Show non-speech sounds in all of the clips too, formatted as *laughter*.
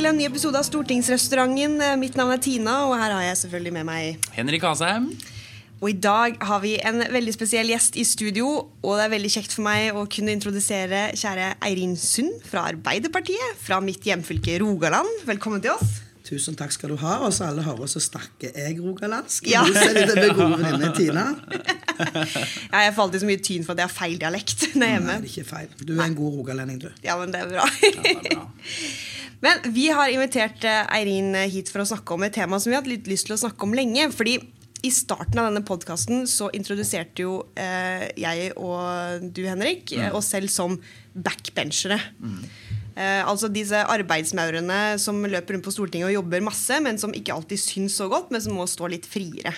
til en ny episode av Stortingsrestauranten. Eh, Mitt navn er Tina, og her har jeg selvfølgelig med meg Henrik Asheim. Og i dag har vi en veldig spesiell gjest i studio, og det er veldig kjekt for meg å kunne introdusere kjære Eirin Sund fra Arbeiderpartiet, fra mitt hjemfylke Rogaland. Velkommen til oss. Tusen takk skal du ha. Og så alle hører, så snakker jeg rogalandsk. Ja. Tina. *laughs* Ja, jeg får alltid så mye tyn for at jeg har feil dialekt når jeg er Nei, det er ikke feil. Du er en god rogalending, du. Ja, men det er bra. ja, det er bra. *laughs* Men vi har invitert eh, Eirin hit for å snakke om et tema som vi har hatt litt lyst til å snakke om lenge. fordi i starten av denne podkasten så introduserte jo eh, jeg og du, Henrik, eh, oss selv som backbenchere. Eh, altså disse arbeidsmaurene som løper rundt på Stortinget og jobber masse, men som ikke alltid syns så godt, men som må stå litt friere.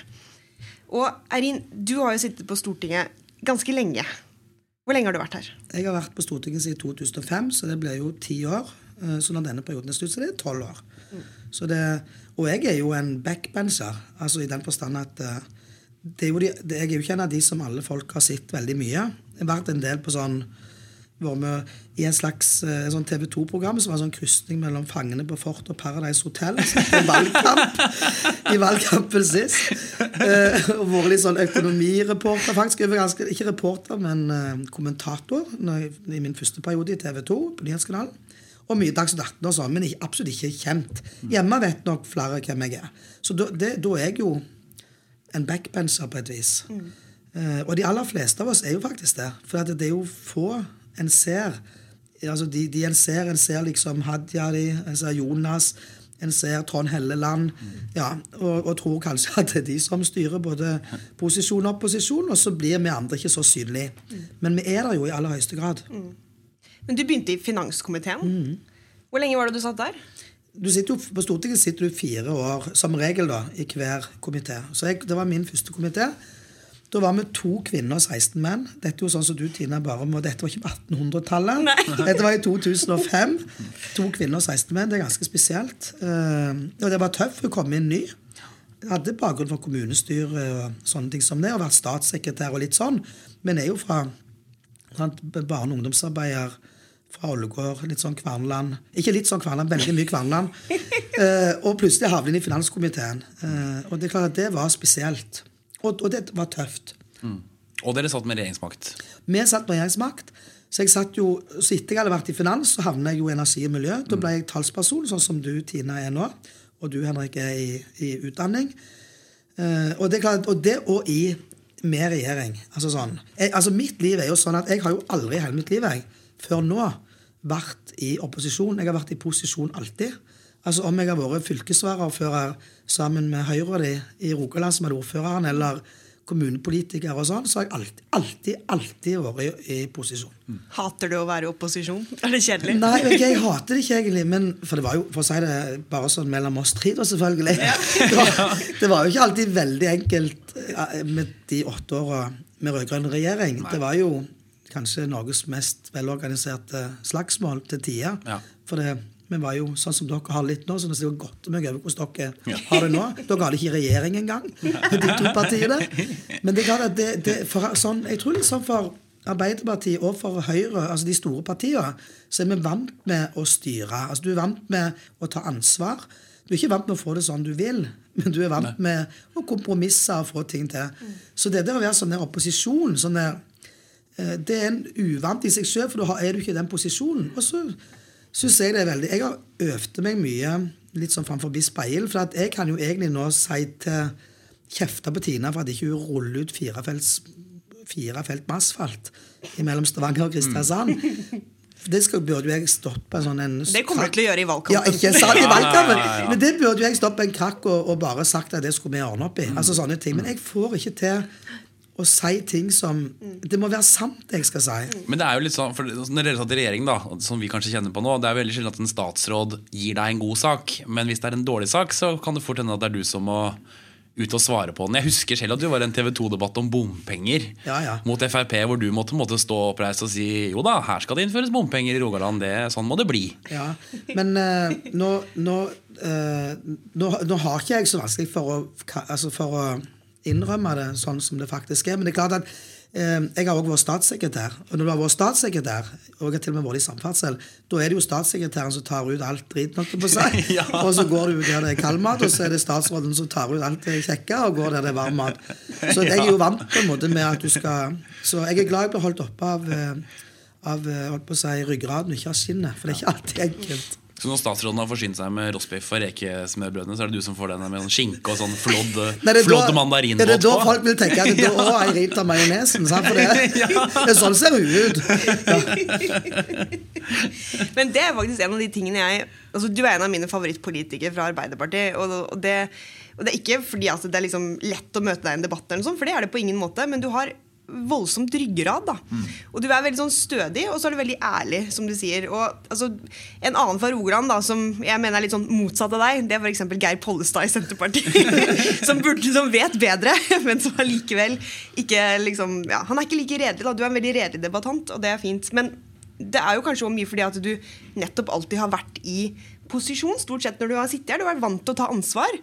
Og Eirin, du har jo sittet på Stortinget ganske lenge. Hvor lenge har du vært her? Jeg har vært på Stortinget siden 2005, så det blir jo ti år. Eh, Så når denne perioden er slutt, så det er tolv år. Det, og jeg er jo en backbencher, altså i den forstand at eh, det er de, det, jeg er jo ikke en av de som alle folk har sett veldig mye. Jeg har vært en del på sånn var med i en slags eh, sånn TV 2-program som var sånn krysning mellom Fangene på Fort og Paradise Hotel. I valgkamp i valgkampen sist. Og vært litt sånn økonomireporter, faktisk. Ganske, ikke reporter, men kommentator når i min første periode i TV 2 på Nyhetskanalen. Og mye Dagsnytt 18 og sånn, men ikke, absolutt ikke kjent. Hjemme vet nok flere hvem jeg er. Så da, er jeg jo en backbencher på et vis. Eh, og de aller fleste av oss er jo faktisk det. For det er jo få en ser. Altså de, de en ser, en ser liksom Hadia, de, en ser Jonas, en ser Trond Helleland. Ja, og, og tror kanskje at det er de som styrer både posisjon og opposisjon, og så blir vi andre ikke så synlige. Men vi er der jo i aller høyeste grad. Men du begynte i finanskomiteen. Hvor lenge var det du satt der? Du sitter jo, på Stortinget sitter du fire år, som regel, da, i hver komité. Så jeg, det var min første komité. Da var vi to kvinner og 16 menn. Dette er jo sånn som du, Tina, bare må, dette var ikke på 1800-tallet. *laughs* Dette var i 2005. To kvinner og 16 menn. Det er ganske spesielt. Eh, og det var tøft å komme inn ny. Jeg hadde bakgrunn fra kommunestyret og sånne ting som det, og vært statssekretær og litt sånn. Men er jo fra barne- og ungdomsarbeider fra Ålgård, litt sånn Kvarnland Ikke litt sånn Kvarnland, veldig mye Kvarnland. *laughs* Eh, og plutselig havnet inn i finanskomiteen. Eh, og det er klart at det var spesielt. Og, og det var tøft. Og dere satt med regjeringsmakt. Vi satt med regjeringsmakt. Så jeg satt jo, så etter jeg hadde vært i finans, så havnet jeg jo i energi og miljø. Da ble jeg talsperson, sånn som du, Tina, er nå. Og du, Henrik, er i, i utdanning. Eh, og det er klart, og det og i med regjering. Altså sånn. Jeg, altså Mitt liv er jo sånn at jeg har jo aldri i hele mitt liv jeg, før nå vært i opposisjon. Jeg har vært i posisjon alltid. Altså Om jeg har vært fylkesvaraordfører sammen med Høyre de, i Rogaland, som hadde ordføreren, eller kommunepolitiker og sånn, så har jeg alltid, alltid, alltid vært i, i posisjon. Hater du å være i opposisjon? *laughs* Er det kjedelig? Nei, jeg, jeg hater det ikke egentlig, men for det var jo for å si det bare sånn mellom oss tre, da, selvfølgelig. *laughs* Det, var, det var jo ikke alltid veldig enkelt eh, med de åtte åra med rød-grønn regjering. Det var jo kanskje Norges mest velorganiserte slagsmål til tider. Ja. For det, vi var jo sånn som dere har litt nå, så det var godt meg over hvordan dere har det nå. Dere hadde ikke regjering engang, *laughs* de to partiene. Men det er det, det for, sånn, jeg tror liksom for Arbeiderpartiet og for Høyre, altså de store partiene, så er vi vant med å styre. Altså Du er vant med å ta ansvar. Du er ikke vant med å få det sånn du vil, men du er vant med å kompromisse og få ting til. Så det der å være sånn der opposisjon sånn der, Det er en uvant i seg sjøl, for da er du ikke i den posisjonen. Og så syns jeg det er veldig Jeg har øvd meg mye litt sånn framfor speil, for at jeg kan jo egentlig nå si til Kjefte på Tina for at ikke hun ruller ut firefelts fire felt med asfalt mellom Stavanger og Kristiansand. Mm. Det skal, burde jo jeg stoppe sånn en Det kommer du til å gjøre i valgkampen. Ja, ikke sant? I valgkampen. Ja, ja, ja. Men det burde jo jeg stoppe en krakk og, og bare sagt at det skulle vi ordne opp i. Altså sånne ting. Men jeg får ikke til å si ting som Det må være sant, jeg skal si. Men det er jo litt sånn, for når dere satt i regjering, da, som vi kanskje kjenner på nå, det er veldig sjelden at en statsråd gir deg en god sak. Men hvis det er en dårlig sak, så kan det fort hende at det er du som må ut og svare på den. Jeg husker selv at du var i en TV 2-debatt om bompenger Ja, ja. mot Frp, hvor du måtte, måtte stå oppreist og si jo da, her skal det innføres bompenger i Rogaland. Det, sånn må det bli. Ja, Men uh, nå, nå, uh, nå, nå har ikke jeg så vanskelig for å, altså for å innrømme det sånn som det faktisk er. Men det er klart at eh, Jeg har også vært statssekretær. Og når du har vært statssekretær, og jeg har til og med vært i samferdsel, da er det jo statssekretæren som tar ut alt drit, noe på seg. *laughs* Ja. *laughs* Og så går du der det er kald mat, og så er det statsråden som tar ut alt det kjekke, og går der det er varm mat. *laughs* Så jeg er jo vant på en måte med at du skal Så jeg er glad jeg blir holdt oppe av, eh, av eh, holdt på å si, ryggraden, ikke av skinnet. For det er ikke alltid enkelt. Så når statsråden har forsynt seg med rostbiff og rekesmørbrødene, så er det du som får den med sånn skinke og sånn flådd *laughs* er flådd mandarinbåt Er det da folk vil tenke at det er da Eirin tar majonesen? Sant? For det, *laughs* det er *laughs* sånn ser hun ut. Ja. Men det er faktisk en av de tingene jeg altså Du er en av mine favorittpolitikere fra Arbeiderpartiet. Og, og, det, og det er ikke fordi altså, det er liksom lett å møte deg i en debatt, eller noe sånt, for det er det på ingen måte. Men du har voldsomt ryggrad. da Og du er veldig sånn stødig, og så er du veldig ærlig, som du sier. Og altså, En annen fra Rogaland da, som jeg mener er litt sånn motsatt av deg, det er f.eks. Geir Pollestad i Senterpartiet. *laughs* som, burde, som vet bedre, *laughs* men som allikevel ikke liksom ja, Han er ikke like redelig. da Du er en veldig redelig debattant, og det er fint. Men det er jo kanskje også mye fordi at du nettopp alltid har vært i posisjon. Stort sett når du har sittet her. Du har vært vant til å ta ansvar.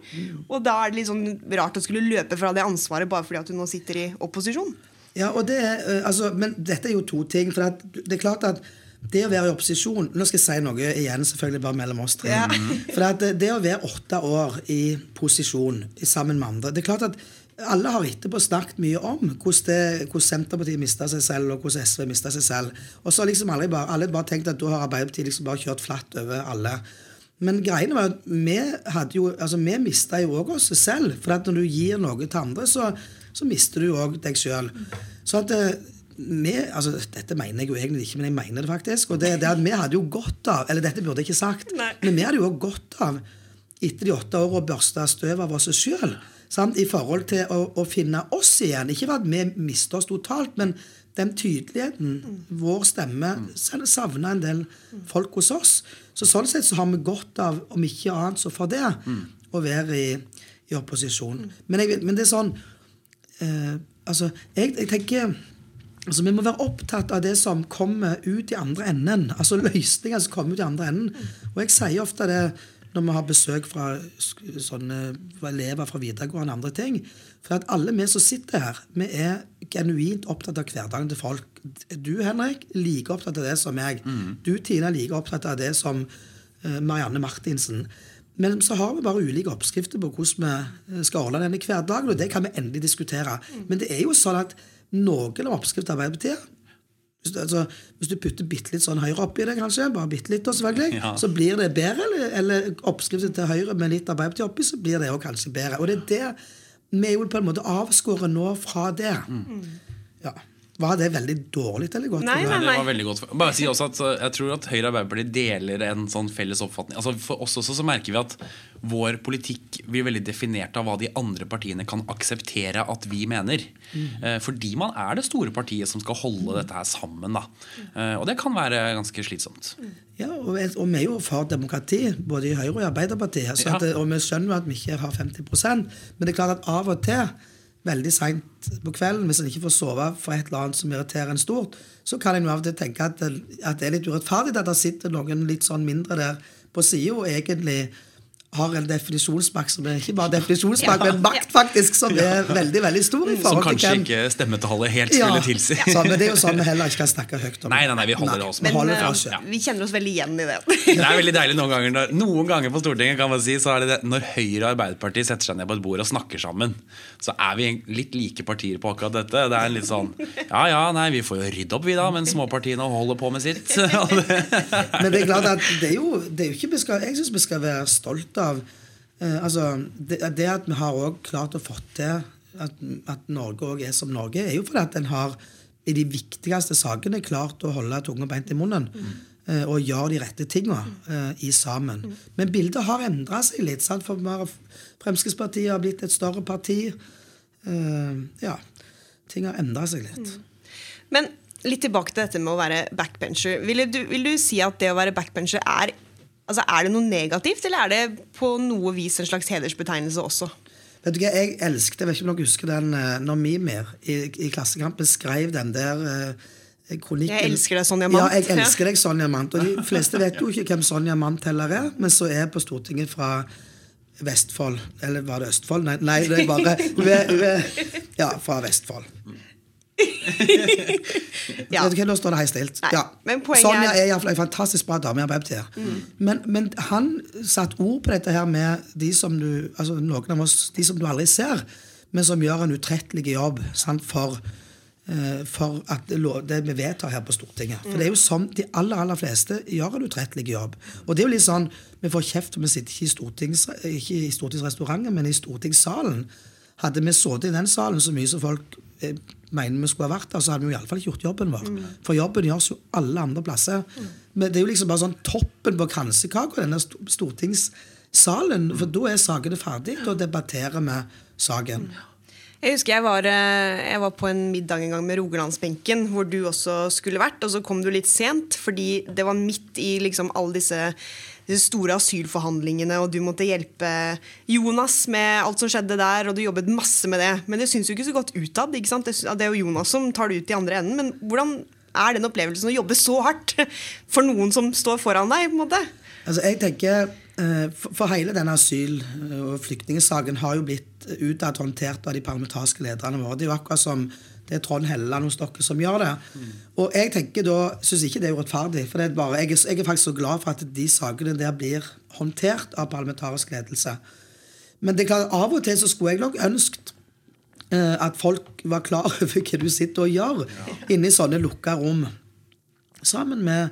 Og da er det litt sånn rart å skulle løpe fra det ansvaret bare fordi at du nå sitter i opposisjon. Ja, og det eh, altså, Men dette er jo to ting. For det er klart at det å være i opposisjon Nå skal jeg si noe igjen, selvfølgelig bare mellom oss tre. Ja. *laughs* For det, det å være åtte år i posisjon sammen med andre Det er klart at alle har etterpå snakket mye om hvordan, det, hvordan Senterpartiet mista seg selv, og hvordan SV mista seg selv. Og så har liksom alle bare, alle bare tenkt at da har Arbeiderpartiet liksom bare kjørt flatt over alle. Men greiene var at vi hadde jo, altså vi mista jo òg oss selv. For at når du gir noe til andre, så, så mister du òg deg sjøl. Så at eh, vi, altså Dette mener jeg jo egentlig ikke, men jeg mener det faktisk. Og det, det at vi hadde jo godt av Eller dette burde jeg ikke sagt, Nei. men vi hadde jo godt av etter de åtte årene å børste støv av oss sjøl. I forhold til å, å finne oss igjen. Ikke at vi mister oss totalt, men den tydeligheten, vår stemme, savna en del folk hos oss. Så sånn sett så har vi godt av, om ikke annet så for det, å være i, i opposisjon. Men, jeg, men det er sånn eh, Altså, jeg, jeg tenker Altså, Vi må være opptatt av det som kommer ut i andre enden. Altså løsninger som kommer ut i andre enden. Og jeg sier ofte det når vi har besøk fra sånne elever fra videregående og andre ting. For at alle vi som sitter her, vi er genuint opptatt av hverdagen til folk. Du, Henrik, like opptatt av det som meg. Du, Tina, like opptatt av det som eh, Marianne Martinsen. Men så har vi bare ulike oppskrifter på hvordan vi eh, skal ordne denne hverdagen, og det kan vi endelig diskutere. Men det er jo sånn at noen av oppskriftene Arbeiderpartiet hvis du, altså, hvis du putter bitte litt sånn Høyre oppi det, kanskje, bare bitte litt, selvfølgelig, *laughs* Ja. så blir det bedre. Eller, eller oppskriften til Høyre med litt Arbeiderpartiet oppi, så blir det også kanskje bedre. Og det er det Vi er jo på en måte avskåret nå fra det. Ja. Var det veldig dårlig eller godt? Nei, Nei, nei, det var veldig godt. Bare si også at uh, Jeg tror at Høyre og Arbeiderpartiet deler en sånn felles oppfatning. Altså For oss også så merker vi at vår politikk blir veldig definert av hva de andre partiene kan akseptere at vi mener. Mm. fordi man er det store partiet som skal holde dette her sammen. da Eh, Og det kan være ganske slitsomt. Ja, og, vi- og vi er jo for demokrati, både i Høyre og i Arbeiderpartiet. Så Ja. at, og vi skjønner jo at vi ikke har 50% men det er klart at av og til, veldig seint på kvelden, hvis en ikke får sove for et eller annet som irriterer en stort, så kan en av og til tenke at det, at det er litt urettferdig at det sitter noen litt sånn mindre der på sida og egentlig har en definisjonsmakt som er ikke bare *laughs* definisjonsmakt, Ja. men makt faktisk som er veldig veldig stor. i forhold til Som kanskje hvem- ikke stemmetallet helt Ja, skulle tilsi. Så, men det er jo sånn vi heller ikke kan snakke høyt om. Nei, nei, nei, vi holder oss med- vi holder Men oss, ja. vi kjenner oss veldig igjen i det. *laughs* Det er veldig deilig noen ganger Noen ganger på Stortinget kan man si Så er det det Når Høyre og Arbeiderpartiet setter seg ned på et bord og snakker sammen Så er vi litt like partier på akkurat dette Det er litt sånn Ja, ja, nei, vi får jo rydde opp vi da Mens småpartiene holder på med sitt *laughs* Men det er klart at det er jo, det er jo ikke Jeg syns vi skal være stolt av eh, altså, det, det at vi har også klart å få til at, at Norge også er som Norge, er jo fordi at en har i de viktigste sakene klart å holde tunga beint i munnen. eh, Og gjøre de rette tinga eh, i sammen. Men bildet har endra seg litt. Sant? For Fremskrittspartiet har blitt et større parti. Eh, ja, ting har endra seg litt. Men litt tilbake til dette med å være backbencher. Vil du, vil du si at det å være backbencher er Altså, Er det noe negativt, eller er det på noe vis en slags hedersbetegnelse også? Vet du hva, Jeg elsket, jeg vet ikke om dere husker den eh, når Mimir i, i Klassekampen skrev den der eh, kronikken Jeg elsker deg, Sonja Mandt. Ja, jeg elsker deg, Sonja Mandt. Og de *laughs* fleste vet jo ikke hvem Sonja Mandt heller er, men så er på Stortinget fra Vestfold. Eller var det Østfold? Nei, nei det er bare *laughs* hun er, hun er, Ja, fra Vestfold. *laughs* Ja. Vet du hva, Nå står det helt stilt. Ja. Sonja er- er en fantastisk bra dame. i Arbeiderpartiet. Mm. Men, men han satte ord på dette her med de som du altså noen av oss, de som du aldri ser, men som gjør en utrettelig jobb sant, for, uh, for at det, vi vedtar her på Stortinget. For det er jo sånn, De aller aller fleste gjør en utrettelig jobb. Og det er jo litt sånn, Vi får kjeft om vi sitter ikke i, stortings, ikke i stortingsrestauranten, men i stortingssalen. Hadde vi sittet i den salen så mye som folk mener vi skulle ha vært der, så hadde vi jo iallfall ikke gjort jobben vår. For jobben gjøres jo alle andre plasser. Men det er jo liksom bare sånn toppen på kransekaka, denne stortingssalen. For da er sakene ferdige, da debatterer vi saken. Jeg husker jeg var, eh, jeg var på en middag en gang med Rogalandsbenken, hvor du også skulle vært, og så kom du litt sent, fordi det var midt i liksom alle disse, disse store asylforhandlingene, og du måtte hjelpe Jonas med alt som skjedde der, og du jobbet masse med det. Men det syns jo ikke så godt utad. ikke sant? Det er jo Jonas som tar det ut i andre enden. Men hvordan er den opplevelsen å jobbe så hardt for noen som står foran deg? på en måte? Altså, jeg tenker, eh, for hele denne asyl- og flyktningsaken har jo blitt utad håndtert av de parlamentariske lederne våre. Det er jo akkurat som det er Trond Helleland hos dere som gjør det. Og jeg tenker da, syns ikke det er urettferdig. For det er bare, jeg, er, jeg er faktisk så glad for at de sakene der blir håndtert av parlamentarisk ledelse. Men det er klart, av og til så skulle jeg nok ønsket eh, at folk var klar *laughs* over hva du sitter og gjør ja. inni sånne lukka rom. Sammen med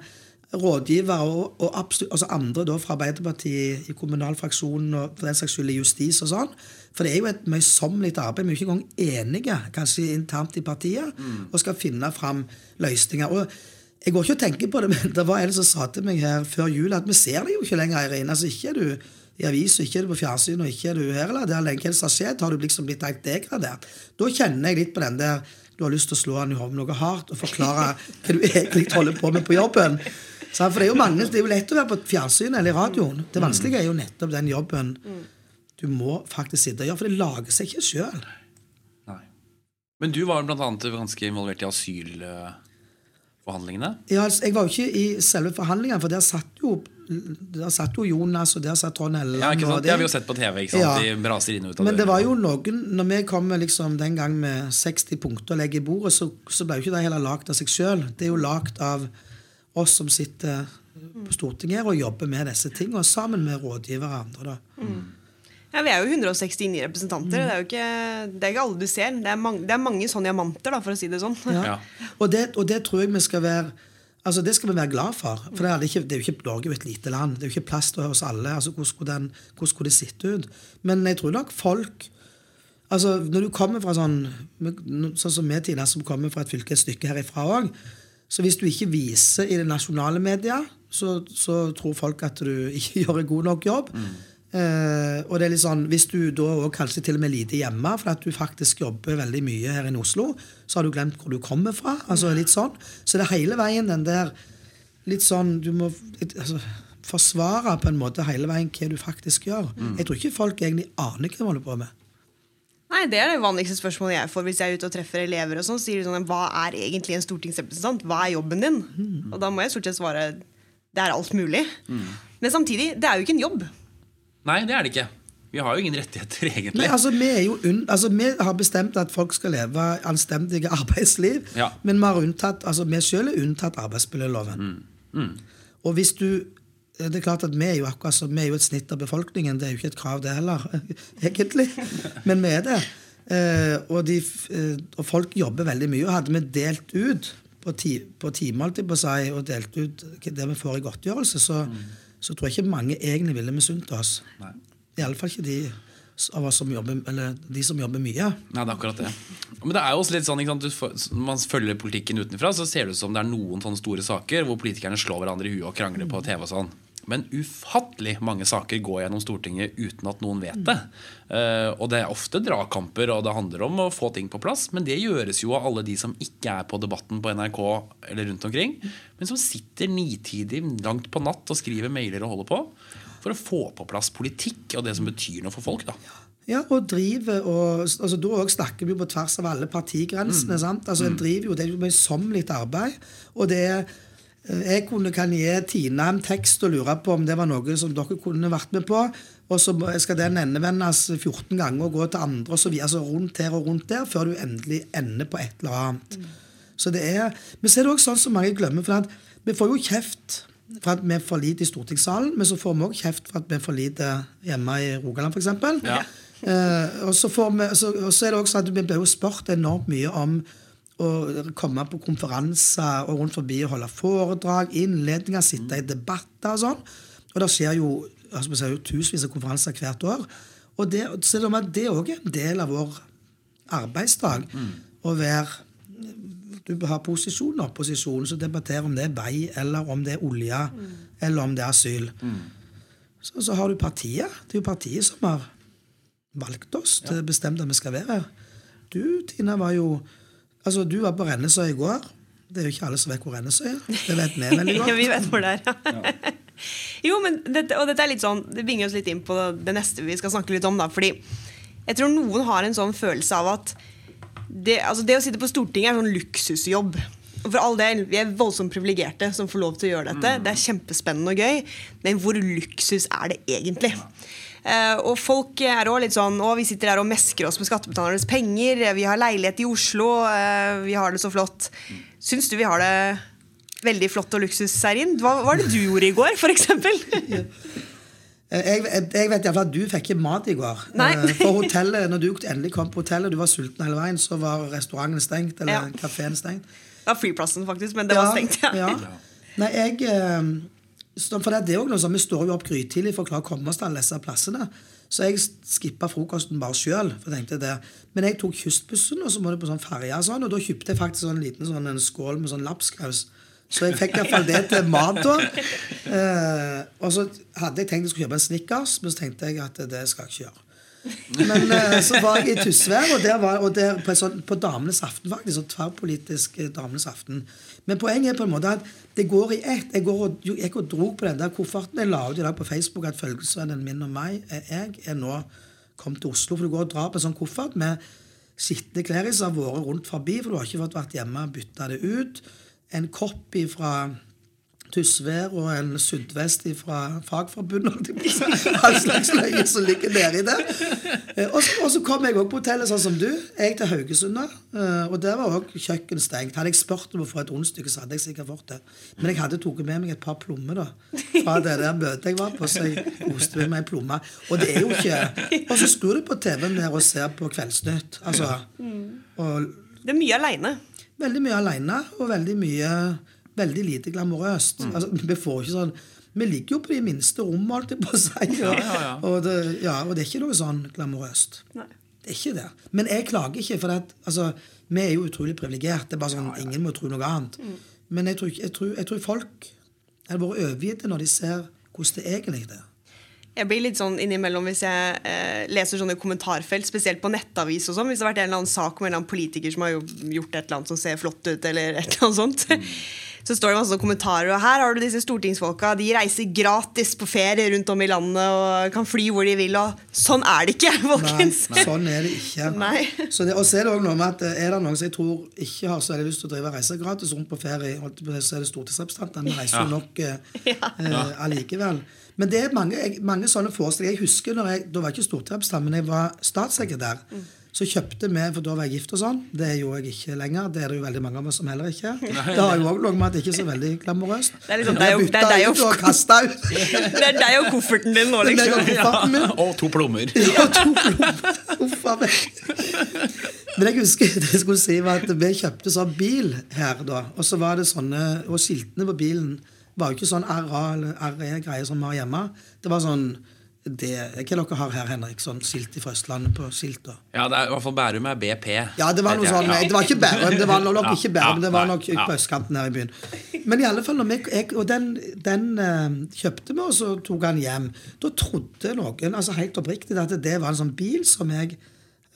rådgivere og, og absolutt, altså andre da fra Arbeiderpartiet i kommunalfraksjonen og for den saks skyld i justis og sånn. For det er jo et møysommelig arbeid. Vi er jo ikke engang enige kanskje internt i partiet og skal finne fram løsninger. Og jeg går ikke og tenker på det, *laughs* men det var en som sa til meg her før jul at vi ser deg jo ikke lenger, Eirin. Altså, ikke er du i avis, og ikke er du på fjernsyn, og ikke er du her eller der lenge. Hva har skjedd? Har du liksom blitt degradert? Da kjenner jeg litt på den der du har lyst til å slå han i hodet noe hardt og forklare *laughs* hva du egentlig holder på med på jobben. Sant? For det er jo mange, det er jo lett å være på fjernsyn eller i radioen. Det vanskelige er jo nettopp den jobben du må faktisk sitte og gjøre, for det lager seg ikke sjøl. Men du var annet ganske involvert i asylforhandlingene. Ja, altså, jeg var jo ikke i selve forhandlingene, for der satt jo, der satt jo Jonas, og der satt Trond Helleland. Ja, ikke sant? Det har vi jo sett på TV. ikke sant? Ja. De braser inn og ut av Men det var jo noen Når vi kom liksom den gang med 60 punkter å legge i bordet, så, så ble jo ikke det heller lagd av seg sjøl. Det er jo lagd av oss som sitter på Stortinget og jobber med disse tingene, sammen med rådgivere og andre. da. Ja, Vi er jo 169 representanter. Det er jo ikke, det er ikke alle du ser. Det er, mange, det er mange sånne diamanter, da, for å si det sånn. Ja. Ja. Og, det, og det tror jeg vi skal være Altså Det skal vi være glad for. For det er, ikke, det er jo ikke Norge er et lite land. Det er jo ikke plass til oss alle. altså Hvordan skulle, den, hvordan skulle det sitte ut? Men jeg tror nok folk altså Når du kommer fra sånn Sånn som vi, Tina, som kommer fra et fylke et stykke herifra òg. Så hvis du ikke viser i det nasjonale media, så, så tror folk at du *laughs* ikke gjør en god nok jobb. Eh, og det er litt sånn, Hvis du da og kanskje til og med lite hjemme, for at du faktisk jobber veldig mye her i Oslo, så har du glemt hvor du kommer fra. altså litt sånn. Så det er hele veien den der litt sånn Du må altså, forsvare på en måte hele veien hva du faktisk gjør. Jeg tror ikke folk egentlig aner hva de holder på med. Nei, Det er det vanligste spørsmålet jeg får hvis jeg er ute og treffer elever. og sånn, sier de sånn, Hva er egentlig en stortingsrepresentant? Hva er jobben din? Og da må jeg stort sett svare det er alt mulig. Men samtidig, det er jo ikke en jobb. Nei, det er det ikke. Vi har jo ingen rettigheter, *laughs* egentlig. Nei, altså, vi, er jo unn, altså, vi har bestemt at folk skal leve anstendige *laughs* arbeidsliv, Ja. men vi har unntatt, altså, vi selv er unntatt arbeidsmiljøloven. Og hvis du det er klart at Vi er jo akkurat som, vi er jo et snitt av befolkningen. Det er jo ikke et krav, det heller, *laughs* egentlig. Men vi er det. Eh, og, de, eh, og folk jobber veldig mye. Og hadde vi delt ut på, ti, på time, på seg, og delt ut det vi får i godtgjørelse, så, så tror jeg ikke mange egentlig ville misunt oss. Iallfall ikke de av oss som jobber, eller de som jobber mye. Nei, det er akkurat det. Men det er jo også litt sånn? Når man følger politikken utenfra, så ser det ut som det er noen sånne store saker hvor politikerne slår hverandre i huet og krangler på TV og sånn. Men ufattelig mange saker går gjennom Stortinget uten at noen vet det. Eh, og det er ofte dragkamper, og det handler om å få ting på plass. Men det gjøres jo av alle de som ikke er på Debatten på NRK eller rundt omkring, men som sitter nitidig langt på natt og skriver mailer og holder på. For å få på plass politikk og det som betyr noe for folk. da Ja, og driver og altså, Da snakker vi jo på tvers av alle partigrensene. sant? Altså, En driver jo, Det er jo møysommelig arbeid. Og det er Jeg kunne, kan gi Tina en tekst og lure på om det var noe som dere kunne vært med på. Og så skal den endevendes 14 ganger og gå til andre og så videre. Altså rundt her og rundt der, før du endelig ender på et eller annet. Så det er, Men så er det også sånn som mange glemmer. for at Vi får jo kjeft for at vi er for lite i stortingssalen, men så får vi også kjeft for at vi er for lite hjemme i Rogaland, f.eks. Ja. Eh, og, så vi, så, og så er det også sånn at vi blir jo spurt enormt mye om å komme på konferanser og rundt forbi og holde foredrag, innledninger, sitte i debatter og sånn. Og det skjer jo, altså, jo tusenvis av konferanser hvert år. Og det, så det, det er òg en del av vår arbeidsdag å være du har posisjon og opposisjon som debatterer om det er vei, eller om det er olje, eller om det er asyl. Så, så har du partiet. Det er jo partiet som har valgt oss til bestemt at vi skal være her. Du, Tina, var jo Altså, du var på Rennesøy i går. Det er jo ikke alle som vet hvor Rennesøy er. Det vet vi veldig *laughs* godt. Ja, vi vet hvor det er. Ja. *laughs* jo, men dette, og dette er litt sånn Det bringer oss litt inn på det neste vi skal snakke litt om. da Fordi jeg tror noen har en sånn følelse av at det, altså det å sitte på Stortinget er en sånn luksusjobb. Og for all del, Vi er voldsomt privilegerte som får lov til å gjøre dette. Det er kjempespennende og gøy, men hvor luksus er det egentlig? Eh, og folk er også litt sånn Å, vi sitter her og mesker oss med skattebetalernes penger. Vi har leilighet i Oslo. eh, vi har det så flott. Syns du vi har det veldig flott og luksus, her Hva hva var det du gjorde i går, f.eks.? *laughs* Eh, Jeg, jeg, vet i hvert fall at du fikk ikke mat i går. Nei. Eh, For hotellet, når du endelig kom på hotellet du var sulten hele veien, så var restauranten stengt, eller Ja. kafeen stengt. Det var flyplassen, faktisk, men det var stengt. Ja. ja. *laughs* Nei, jeg eh, For det er jo noe sånn, Vi står jo opp grytidlig for å klare å komme oss til alle disse plassene. Så jeg skippa frokosten bare sjøl. Men jeg tok kystbussen, og så må du på sånn ferje, og sånn, og da kjøpte jeg faktisk sånn liten sånn, en skål med sånn lapskaus. Så jeg fikk iallfall det til mat. da. *laughs* Eh, og så hadde jeg tenkt jeg skulle kjøpe en Snickers, men så tenkte jeg at det skal jeg ikke gjøre. Men uh, så var jeg i Tysvær, og der var og der på, en sånn, på Damenes aften, faktisk. Sånn tverrpolitisk eh, Damenes aften. Men poenget er på en måte at det går i ett. Jeg, går og, jeg og dro på den der kofferten. Jeg la ut i dag på Facebook at følgesvennen min og meg, eh, jeg, er nå kommet til Oslo. For du går og drar på en sånn koffert med skitne klær i som har vært rundt forbi, for du har ikke fått vært hjemme og bytta det ut. En kopp fra Tysvær og en suddvest fra Fagforbundet. *laughs* All slags løye som ligger nedi der. Eh, Og så, og så kom jeg òg på hotellet sånn som du. Jeg til Haugesund. eh, Og der var òg kjøkkenet stengt. Hadde jeg spurt om å få et rundstykke, så hadde jeg sikkert fått det. Men jeg hadde tatt med meg et par plommer da, fra det der møtet jeg var på, så jeg koste med meg en plomme. Og det er jo ikke Og så skrur du på TV-en der og ser på Kveldsnytt. Altså, og Det er mye aleine. veldig mye aleine, og veldig mye Veldig lite glamorøst. Altså, vi får ikke sånn Vi ligger jo på de minste rommene, holdt jeg på å si. Og, ja, ja. Og, det, og det er ikke noe sånn glamorøst. Nei. Det er ikke det. Men jeg klager ikke, for at, altså, vi er jo utrolig privilegerte. Det er bare sånn, Ingen må tro noe annet. Men jeg tror, jeg, tror, jeg tror folk hadde vært overgitte når de ser hvordan det egentlig er. Jeg blir litt sånn innimellom hvis jeg eh, leser sånne kommentarfelt, spesielt på nettavis og sånn. Hvis det har vært en eller annen sak om en eller annen politiker som har gjort et eller annet som ser flott ut, eller et eller annet sånt. Så står det masse kommentarer, og her har du disse stortingsfolka. De reiser gratis på ferie rundt om i landet og kan fly hvor de vil. Og sånn er det ikke, *laughs* folkens. Nei, sånn er det ikke. Nei. Så det, og så er det også noe med at eh, er det noen som jeg tror ikke har så veldig lyst til å drive reise gratis rundt på ferie, så er det stortingsrepresentantene. De reiser jo nok eh, *laughs* ja. allikevel. Men det er mange, mange sånne forestillinger. Jeg husker når jeg, Da var jeg ikke stortingsrepresentant, men jeg var statssekretær. Så kjøpte vi, for da var jeg gift og sånn. Det gjorde jeg ikke lenger. Det er det jo veldig mange av oss som heller ikke. Det har jo òg noe med at det ikke er så veldig glamorøst. Det er liksom Jeg deg og- det er deg og- ut. *laughs* Det er deg og kofferten din nå, liksom. Og to plommer. Ja, to plommer. Uff a meg. Men jeg husker det jeg skulle si var at vi kjøpte sånn bil her da. Og så var det sånne, og skiltene på bilen var jo ikke sånn RA eller RE-greier som vi har hjemme. Det var sånn det, Hva dere har her, Henrik? Sånn silt fra Østlandet på Silta? Ja, det er, i hvert fall Bærum er BP. Ja, det var noe sånn, Ja. det var ikke Bærum, det var nok ikke Bærum, det var nok ja. på østkanten her i byen. Men i alle fall, når vi, og den, den eh, kjøpte vi, og så tok han hjem. Da trodde noen altså helt oppriktig at det var en sånn bil som jeg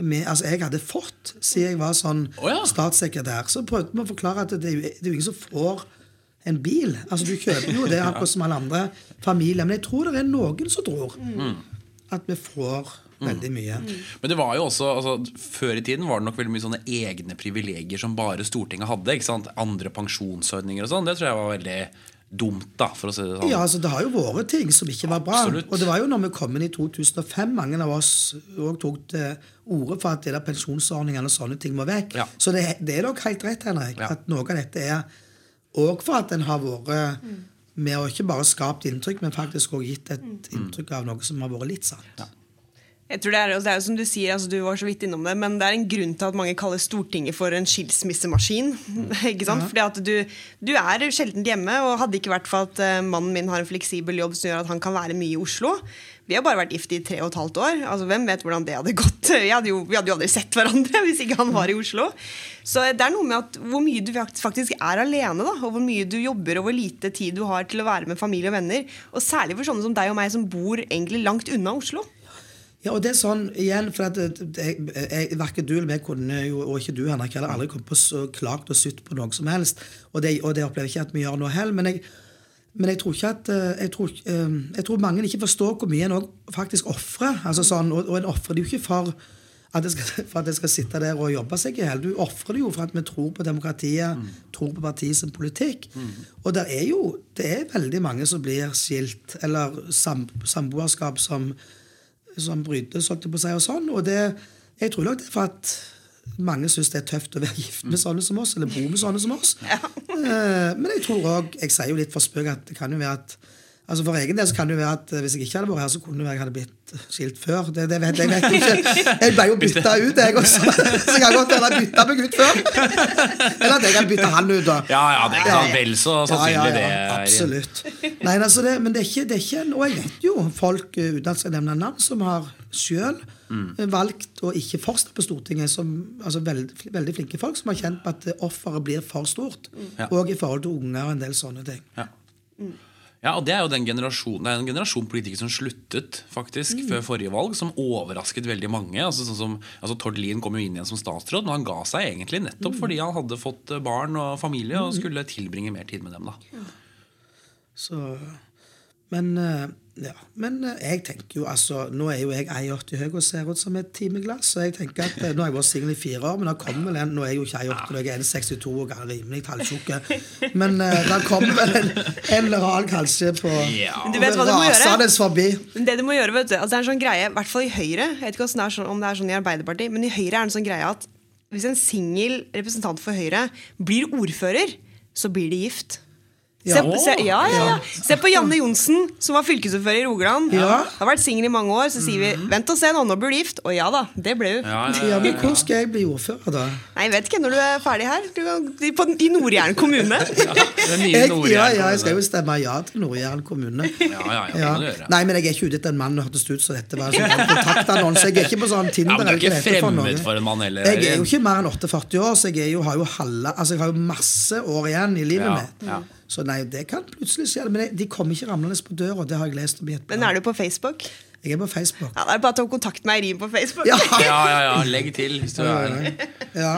med, altså jeg hadde fått siden jeg var sånn oh, ja. statssekretær. Så prøvde vi å forklare at det det er jo ingen som får en bil. Altså Du kjøper jo det akkurat som alle andre familier. Men jeg tror det er noen som tror at vi får veldig mye. Men det var jo også, altså, før i tiden var det nok veldig mye sånne egne privilegier som bare Stortinget hadde. ikke sant? Andre pensjonsordninger og sånn. Det tror jeg var veldig dumt, da, for å si det sånn. Ja, altså Det har jo vært ting som ikke var bra. Absolutt. Og det var jo når vi kom inn i 2005, mange av oss òg tok til orde for at de der pensjonsordningene og sånne ting må vekk. Ja. Så det, det er nok helt rett, Henrik, Ja. at noe av dette er òg for at en har vært med å ikke bare skapt inntrykk, men faktisk også gitt et inntrykk av noe som har vært litt sant. Jeg tror det er, det er jo som Du sier, altså du var så vidt innom det, men det er en grunn til at mange kaller Stortinget for en skilsmissemaskin. *laughs* ikke sant? Fordi at du, du er sjelden hjemme, og hadde ikke vært for at uh, mannen min har en fleksibel jobb som gjør at han kan være mye i Oslo Vi har bare vært gift i tre og et halvt år. altså Hvem vet hvordan det hadde gått? *laughs* Hadde jo, vi hadde jo aldri sett hverandre *laughs* hvis ikke han var i Oslo. Så det er noe med at hvor mye du faktisk er alene, da, og hvor mye du jobber, og hvor lite tid du har til å være med familie og venner. Og særlig for sånne som deg og meg som bor egentlig langt unna Oslo. Ja, og det er sånn igjen, for at jeg, jeg, Verken du eller meg kunne jo, og ikke du Henrik, heller aldri kommet på så klagt og sytt på noe som helst. Og det, og det opplever jeg ikke at vi gjør nå heller. Men jeg, men jeg tror ikke at eh, jeg tror, eh, jeg tror mange ikke forstår hvor mye en faktisk ofrer. Altså sånn, og, og en ofrer det jo ikke for at jeg skal, for at jeg skal sitte der og jobbe seg i hjel. Du ofrer det jo for at vi tror på demokratiet, tror på partiets politikk. Og det er jo det er veldig mange som blir skilt, eller sam, samboerskap som som brytes, holdt jeg på å si, og sånn. Og det, jeg tror nok det er for at mange syns det er tøft å være gift med sånne som oss, eller bo med sånne som oss. Ja. men jeg tror òg Jeg sier jo litt for spøk at det kan jo være at Altså For egen del så kan det jo være at eh, hvis jeg ikke hadde vært her, så kunne det være jeg hadde blitt skilt før. Det, det vet jeg vet ikke. Jeg ble jo bytta ut, jeg også. *laughs* Så jeg kan godt hende jeg bytta meg ut før. Eller at jeg hadde bytte han ut, da. Ja, ja, det er vel så sannsynlig det. er- Absolutt. Nei, altså det, men det er, ikke, det er ikke Og jeg vet jo folk eh, uten at jeg skal nevne navn, som har sjøl valgt å ikke fortsette på Stortinget. Som, altså veldig, veldig flinke folk som har kjent på at eh, offeret blir for stort. Ja. Og i forhold til unger og en del sånne ting. Ja. Ja, og Det er jo den generasjonen Det er en generasjon politikere som sluttet faktisk før forrige valg, som overrasket veldig mange. Altså, sånn som, altså Tord Lien kom jo inn igjen som statsråd, men han ga seg egentlig nettopp fordi han hadde fått eh, barn og familie og skulle tilbringe mer tid med dem. da Så, men eh, ja, men eh, jeg tenker jo altså Nå er jo jeg 1,80 høy og ser ut som et timeglass. Så jeg tenker at eh, Nå har jeg vært singel i fire år, men det kommer vel en Nå er jeg jo ikke 1,80, jeg er 1,62 og er rimelig halvtjukk. Men uh, det kommer vel en, en eller annen kanskje på Ja. Du vet hva du må gjøre? forbi. Men det du må gjøre, vet du, altså det er en sånn greie, i hvert fall i Høyre, jeg vet ikke det er sånn, om det er sånn i Arbeiderpartiet, men i Høyre er det en sånn greie at hvis en singel representant for Høyre blir ordfører, så blir de gift. Se, Ja. se, ja, ja, ja. se på Janne Johnsen, som var fylkesordfører i Rogaland. Ja. Har vært singel i mange år. Så sier vi 'vent og se, nå, nå blir du gift'. Og ja da, det ble hun. Ja, ja, Ja, men hvor skal jeg bli ordfører, da? Nei, jeg vet ikke når du er ferdig her. Du på, I Nord-Jæren kommune. *laughs* Den *laughs* Jeg, ja, ja, jeg skal jo stemme ja til Nord-Jæren kommune. Ja, ja, ja, det. Nei, men jeg er ikke ute etter en mann. Det hørtes ut som dette var en sånn kontaktannonse. Jeg er ikke på sånn Ja, Tinder. men du er ikke fremmed noe. for en mann heller. Jeg er jo ikke mer enn 48 år, så jeg, er jo, har, jo halve, altså jeg har jo masse år igjen i livet Ja, mitt. Så nei, det kan plutselig skje. Men de kommer ikke ramlende på døra. Det har jeg lest om i et Men er du på Facebook? Jeg er på Facebook. Ja, Det er bare å ta kontakt med Eirin på Facebook. Ja. *laughs* Ja, ja, ja. Legg til hvis du er ja.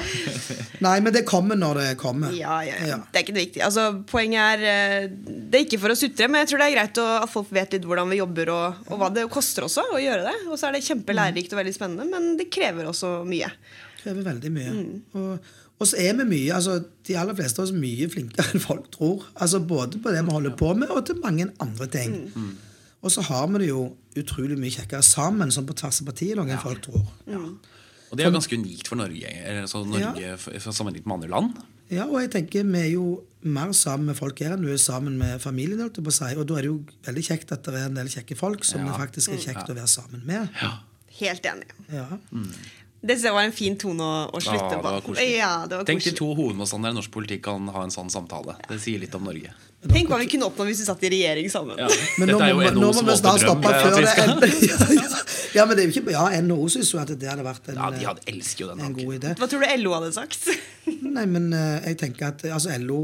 Nei, men det kommer når det kommer. Ja, ja. Det er ikke det viktige. Altså, poenget er eh, Det er ikke for å sutre, men jeg tror det er greit at folk vet litt hvordan vi jobber, og, og hva det koster også å gjøre det. Og så er det kjempelærerikt og veldig spennende, men det krever også mye. Det krever veldig mye. Og, og så er vi mye, altså de aller fleste av oss mye flinkere enn folk tror. Altså Både på det vi holder på med, og til mange andre ting. Og så har vi det jo utrolig mye kjekkere sammen, sånn på tvers av partiet, noen ja. folk tror. Og det er jo ganske unikt for Norge, altså Norge for sammenlignet med andre land. Ja, og jeg tenker vi er jo mer sammen med folk her enn du er sammen med familien. holdt på seg. Og da er det jo veldig kjekt at det er en del kjekke folk som Ja. det faktisk er kjekt å være sammen med. Helt enig. Ja. Det var en fin tone å, å slutte på. Ja, Tenk de to hovedmotstanderne i norsk politikk kan ha en sånn samtale. Det sier litt om Norge. Tenk hva vi kunne oppnå hvis vi satt i regjering sammen. Ja. Men nå Dette er må, jo nå må vi snart stoppe før det *laughs* skal- Ja, men det er jo ikke Ja, NHO syns jo at det hadde vært en, Ja, de hadde, jo den en god idé. Hva tror du LO hadde sagt? *laughs* Nei, men eh, jeg tenker at altså, LO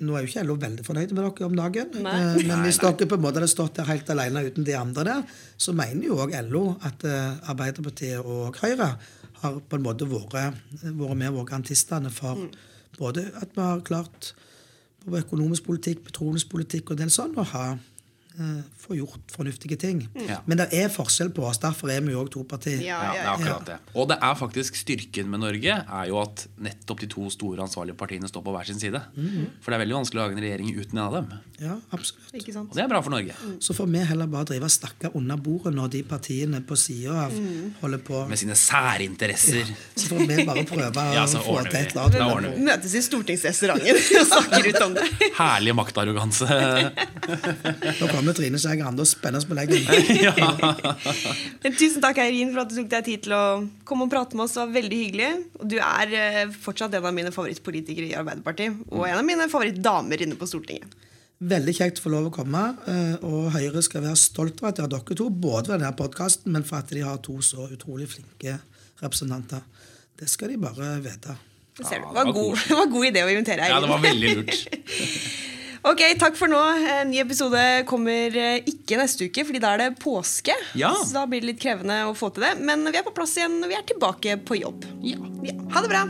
Nå er jo ikke LO veldig fornøyd med dere om dagen. Nei. eh, men hvis dere på en måte hadde stått der helt alene uten de andre der, så mener jo òg LO at eh, Arbeiderpartiet og Høyre har på en måte vært, vært med og vært garantistene for både at vi har klart på økonomisk politikk, petroleumspolitikk og del sånn, å ha eh, få gjort fornuftige ting. Ja. Men det er forskjell på oss. Derfor er vi jo òg to partier. Ja, Ja, det er ja, akkurat det. Og det er faktisk styrken med Norge er jo at nettopp de to store ansvarlige partiene står på hver sin side. For det er veldig vanskelig å lage en regjering uten en av dem. Ja, absolutt. Ikke sant? Og det er bra for Norge. Så får vi heller bare drive og snakke under bordet når de partiene på sida av holder på. Med sine særinteresser. Så får vi bare prøve *laughs* å få til et eller annet. Møtes i stortingsrestauranten og *laughs* snakker ut om det. Herlig maktarroganse. *laughs* Kommer Trine Skei Grande og spenner oss på leggen. *laughs* *laughs* Men tusen takk, Eirin, for at du tok deg tid til å komme og prate med oss. Det var veldig hyggelig. Og du er eh, fortsatt en av mine favorittpolitikere i Arbeiderpartiet. Og en av mine favorittdamer inne på Stortinget. Veldig kjekt å få lov å komme. eh, Og Høyre skal være stolt av at de har dere to, både ved denne podkasten, men for at de har to så utrolig flinke representanter. Det skal de bare vite. Det ser du. Det var, det var god, *laughs* det var god idé å invitere Ja, det var veldig lurt. Ok, takk for nå. En ny episode kommer eh, ikke neste uke, fordi da er det påske. Ja. Så da blir det litt krevende å få til det. Men vi er på plass igjen og vi er tilbake på jobb. Ja. Ja. Ha det bra.